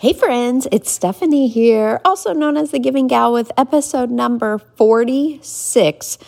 Hey friends, it's Stephanie here, also known as the Giving Gal, with episode number 46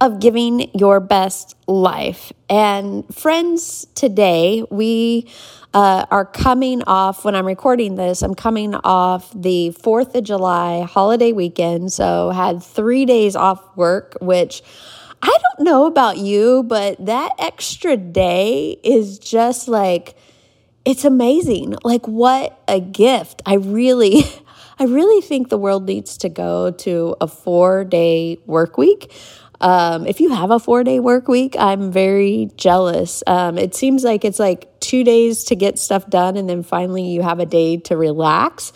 of Giving Your Best Life. And friends, today we uh, are coming off, when I'm recording this, I'm coming off the 4th of July holiday weekend. So, had three days off work, which I don't know about you, but that extra day is just like, it's amazing. Like what a gift. I really I really think the world needs to go to a 4-day work week. Um, if you have a four day work week, I'm very jealous. Um, it seems like it's like two days to get stuff done, and then finally you have a day to relax.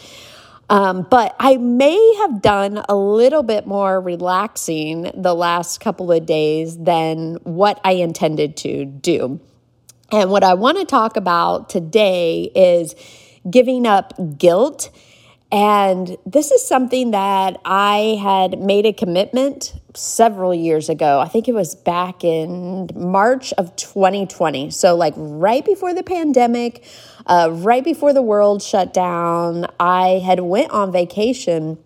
Um, but I may have done a little bit more relaxing the last couple of days than what I intended to do. And what I want to talk about today is giving up guilt. And this is something that I had made a commitment several years ago. I think it was back in March of 2020. So, like right before the pandemic, uh, right before the world shut down, I had went on vacation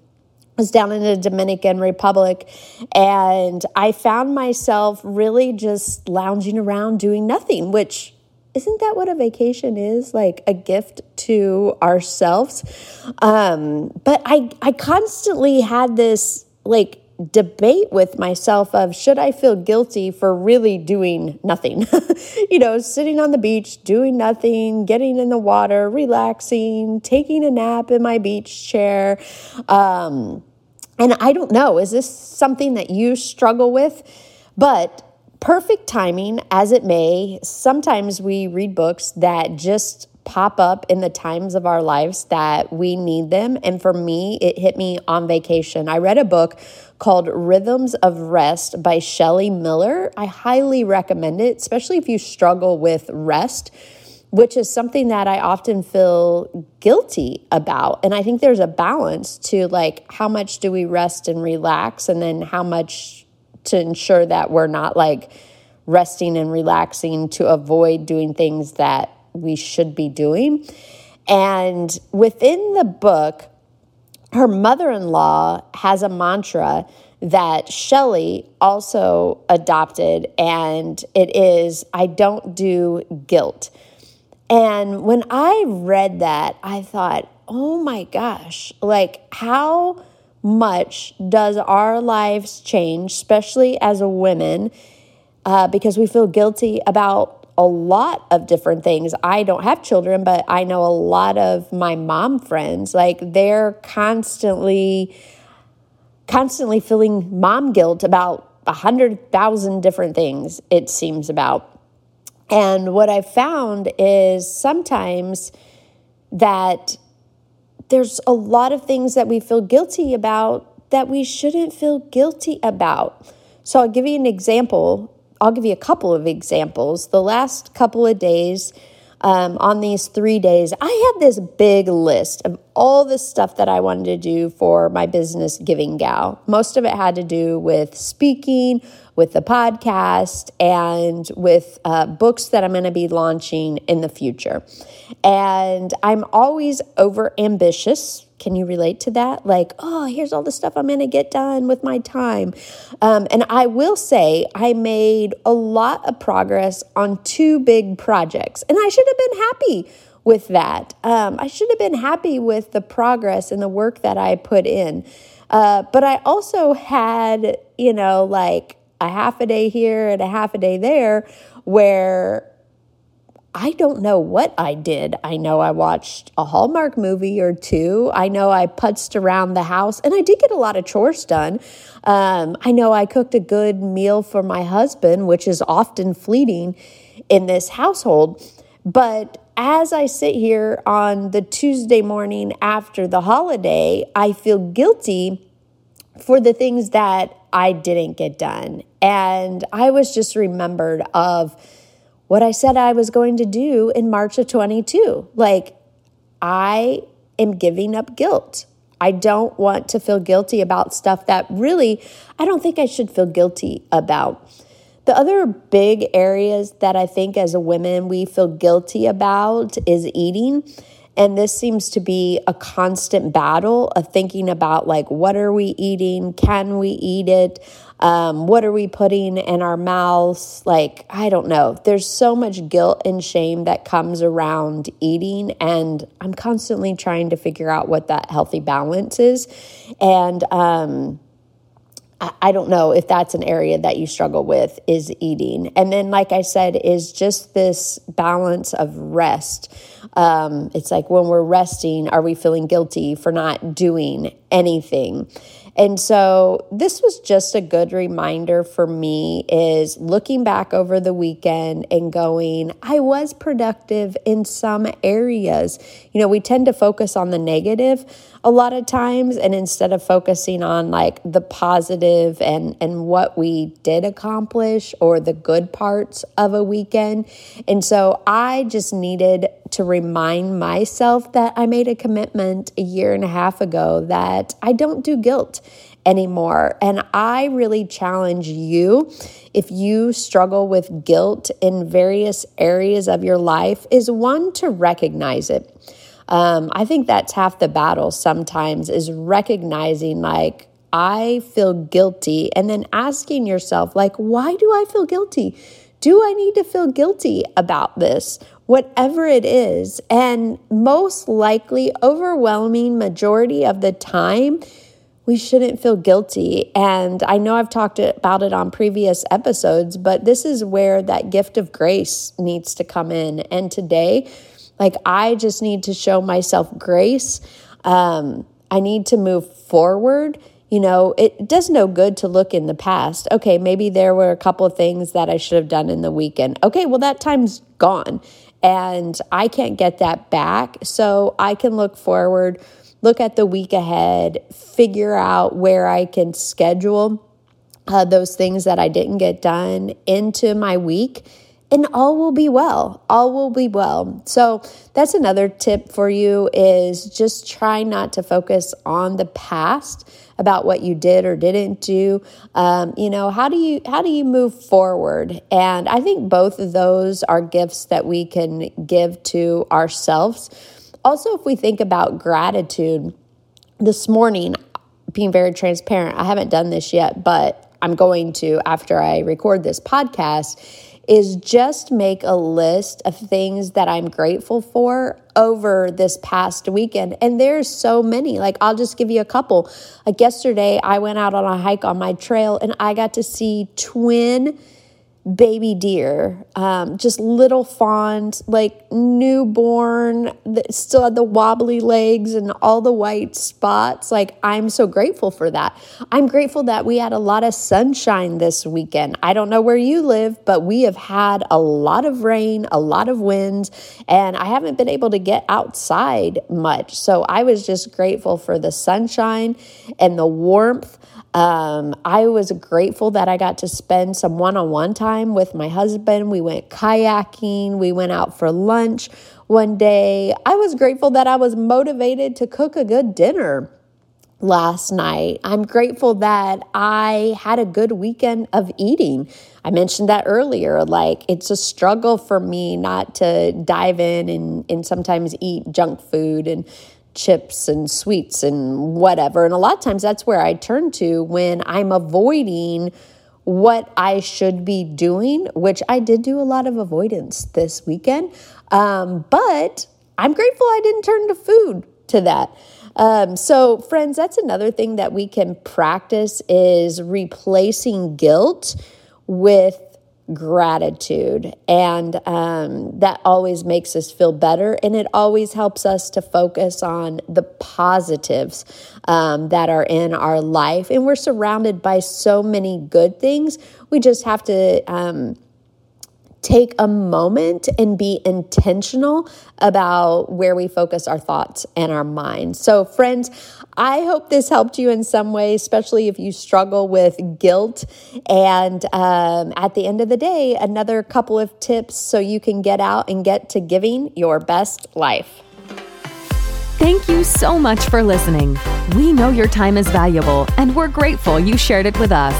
I was down in the Dominican Republic and I found myself really just lounging around doing nothing, which isn't that what a vacation is? Like a gift to ourselves? Um, but i i constantly had this like debate with myself of should i feel guilty for really doing nothing? You know sitting on the beach doing nothing getting in the water relaxing taking a nap in my beach chair. Um, and i don't know is this something that you struggle with? But perfect timing as it may, sometimes we read books that just pop up in the times of our lives that we need them. And for me, it hit me on vacation. I read a book called Rhythms of Rest by Shelly Miller. I highly recommend it, especially if you struggle with rest. Which is something that I often feel guilty about. And I think there's a balance to like how much do we rest and relax, and then how much to ensure that we're not like resting and relaxing to avoid doing things that we should be doing. And within the book, her mother in law has a mantra that Shelly also adopted, and it is I don't do guilt. And when I read that, I thought, oh my gosh, like how much does our lives change, especially as a women, uh, because we feel guilty about a lot of different things. I don't have children, but I know a lot of my mom friends, like they're constantly, constantly feeling mom guilt about a hundred thousand different things, it seems about. And what I found is sometimes that there's a lot of things that we feel guilty about that we shouldn't feel guilty about. So I'll give you an example. I'll give you a couple of examples. The last couple of days, um, on these three days, I had this big list of all the stuff that I wanted to do for my business, Giving Gal. Most of it had to do with speaking, with the podcast, and with uh, books that I'm going to be launching in the future. And I'm always over ambitious. Can you relate to that? Like, oh, here's all the stuff I'm going to get done with my time. Um, and I will say, I made a lot of progress on two big projects, and I should have been happy with that. Um, I should have been happy with the progress and the work that I put in. Uh, but I also had, you know, like a half a day here and a half a day there where I don't know what I did. I know I watched a Hallmark movie or two. I know I putzed around the house and I did get a lot of chores done. Um, I know I cooked a good meal for my husband, which is often fleeting in this household. But as I sit here on the Tuesday morning after the holiday, I feel guilty for the things that I didn't get done. And I was just remembered of, what I said I was going to do in March of 22. Like, I am giving up guilt. I don't want to feel guilty about stuff that really I don't think I should feel guilty about. The other big areas that I think as a women we feel guilty about is eating. And this seems to be a constant battle of thinking about like, what are we eating? Can we eat it? Um, what are we putting in our mouths? Like, I don't know. There's so much guilt and shame that comes around eating. And I'm constantly trying to figure out what that healthy balance is. And, um, I don't know if that's an area that you struggle with is eating. And then, like I said, is just this balance of rest. Um, it's like when we're resting, are we feeling guilty for not doing anything? And so this was just a good reminder for me is looking back over the weekend and going, I was productive in some areas. You know, we tend to focus on the negative a lot of times and instead of focusing on like the positive and and what we did accomplish or the good parts of a weekend. And so I just needed to remind myself that I made a commitment a year and a half ago that I don't do guilt anymore. And I really challenge you if you struggle with guilt in various areas of your life, is one to recognize it. Um, I think that's half the battle sometimes is recognizing, like, I feel guilty, and then asking yourself, like, why do I feel guilty? Do I need to feel guilty about this? Whatever it is. And most likely, overwhelming majority of the time, we shouldn't feel guilty. And I know I've talked about it on previous episodes, but this is where that gift of grace needs to come in. And today, like, I just need to show myself grace. Um, I need to move forward. You know, it does no good to look in the past. Okay, maybe there were a couple of things that I should have done in the weekend. Okay, well, that time's gone and I can't get that back. So I can look forward, look at the week ahead, figure out where I can schedule uh, those things that I didn't get done into my week and all will be well. All will be well. So that's another tip for you is just try not to focus on the past about what you did or didn't do. Um, you know how do you how do you move forward? And i think both of those are gifts that we can give to ourselves. Also if we think about gratitude this morning being very transparent i haven't done this yet but i'm going to after i record this podcast is just make a list of things that I'm grateful for over this past weekend. And there's so many. Like, I'll just give you a couple. Like, yesterday, I went out on a hike on my trail and I got to see twin baby deer, um, just little fawns, like newborn, that still had the wobbly legs and all the white spots. Like, I'm so grateful for that. I'm grateful that we had a lot of sunshine this weekend. I don't know where you live, but we have had a lot of rain, a lot of winds, and I haven't been able to get outside much. So I was just grateful for the sunshine and the warmth. Um, I was grateful that I got to spend some one on one time with my husband. We went kayaking, we went out for lunch one day. I was grateful that I was motivated to cook a good dinner last night. I'm grateful that I had a good weekend of eating. I mentioned that earlier. Like, it's a struggle for me not to dive in and, and sometimes eat junk food and chips and sweets and whatever. And a lot of times that's where I turn to when I'm avoiding what I should be doing, which I did do a lot of avoidance this weekend. Um, but I'm grateful I didn't turn to food to that. Um, so, friends, that's another thing that we can practice is replacing guilt with gratitude. And um, that always makes us feel better. And it always helps us to focus on the positives um, that are in our life. And we're surrounded by so many good things. We just have to. Um, take a moment and be intentional about where we focus our thoughts and our minds. So, friends, I hope this helped you in some way, especially if you struggle with guilt. And um, at the end of the day, another couple of tips so you can get out and get to giving your best life. Thank you so much for listening. We know your time is valuable, and we're grateful you shared it with us.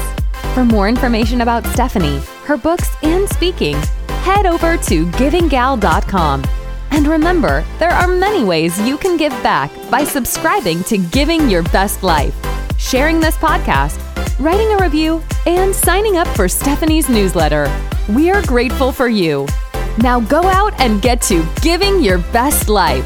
For more information about Stephanie, her books, and speaking, head over to givinggal.com. And remember, there are many ways you can give back by subscribing to Giving Your Best Life, sharing this podcast, writing a review, and signing up for Stephanie's newsletter. We are grateful for you. Now go out and get to Giving Your Best Life.